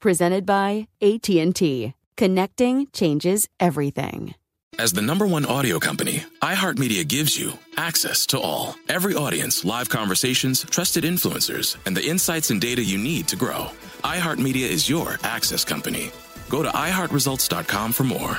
Presented by AT&T. Connecting changes everything. As the number one audio company, iHeartMedia gives you access to all. Every audience, live conversations, trusted influencers, and the insights and data you need to grow. iHeartMedia is your access company. Go to iHeartResults.com for more.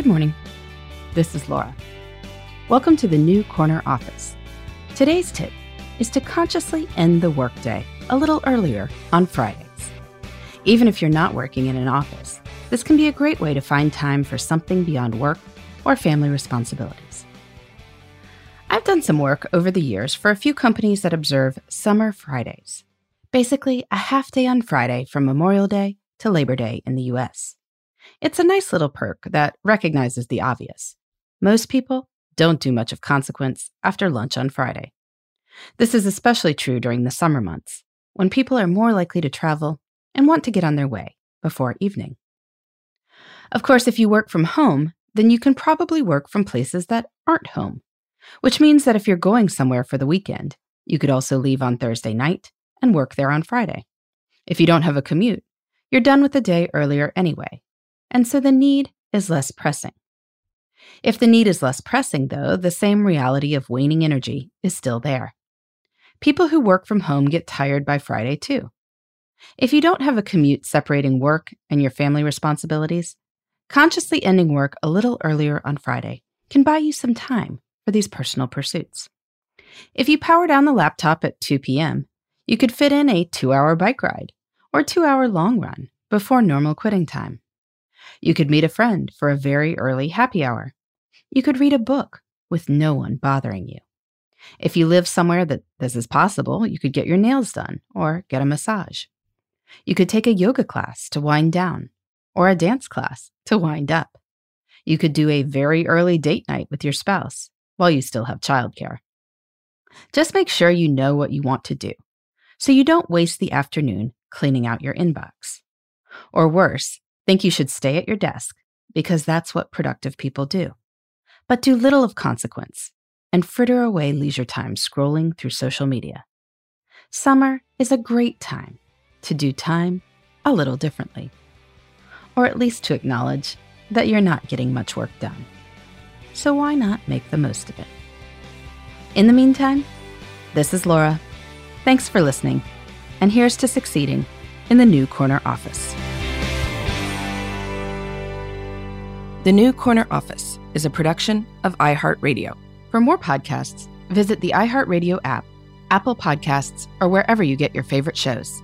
Good morning. This is Laura. Welcome to the New Corner Office. Today's tip is to consciously end the workday a little earlier on Fridays. Even if you're not working in an office, this can be a great way to find time for something beyond work or family responsibilities. I've done some work over the years for a few companies that observe Summer Fridays, basically a half day on Friday from Memorial Day to Labor Day in the US. It's a nice little perk that recognizes the obvious. Most people don't do much of consequence after lunch on Friday. This is especially true during the summer months, when people are more likely to travel and want to get on their way before evening. Of course, if you work from home, then you can probably work from places that aren't home, which means that if you're going somewhere for the weekend, you could also leave on Thursday night and work there on Friday. If you don't have a commute, you're done with the day earlier anyway, and so the need is less pressing. If the need is less pressing, though, the same reality of waning energy is still there. People who work from home get tired by Friday, too. If you don't have a commute separating work and your family responsibilities, consciously ending work a little earlier on Friday can buy you some time for these personal pursuits. If you power down the laptop at 2 p.m., you could fit in a two hour bike ride or two hour long run before normal quitting time. You could meet a friend for a very early happy hour. You could read a book with no one bothering you. If you live somewhere that this is possible, you could get your nails done or get a massage. You could take a yoga class to wind down or a dance class to wind up. You could do a very early date night with your spouse while you still have childcare. Just make sure you know what you want to do so you don't waste the afternoon cleaning out your inbox. Or worse, think you should stay at your desk because that's what productive people do. But do little of consequence and fritter away leisure time scrolling through social media. Summer is a great time to do time a little differently, or at least to acknowledge that you're not getting much work done. So why not make the most of it? In the meantime, this is Laura. Thanks for listening, and here's to succeeding in the New Corner office. The New Corner Office is a production of iHeartRadio. For more podcasts, visit the iHeartRadio app, Apple Podcasts, or wherever you get your favorite shows.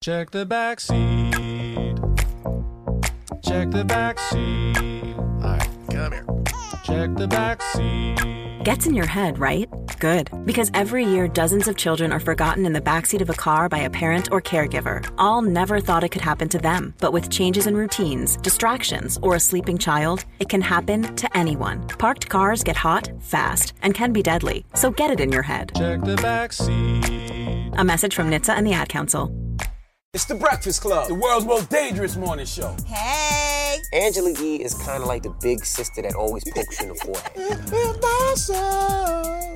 Check the back seat. Check the back seat. All right, come here. Check the back seat. Gets in your head, right? Good. Because every year, dozens of children are forgotten in the backseat of a car by a parent or caregiver. All never thought it could happen to them. But with changes in routines, distractions, or a sleeping child, it can happen to anyone. Parked cars get hot, fast, and can be deadly. So get it in your head. Check the back seat. A message from NHTSA and the Ad Council. It's the Breakfast Club, the world's most dangerous morning show. Hey! Angela Yee is kind of like the big sister that always pokes you in the forehead.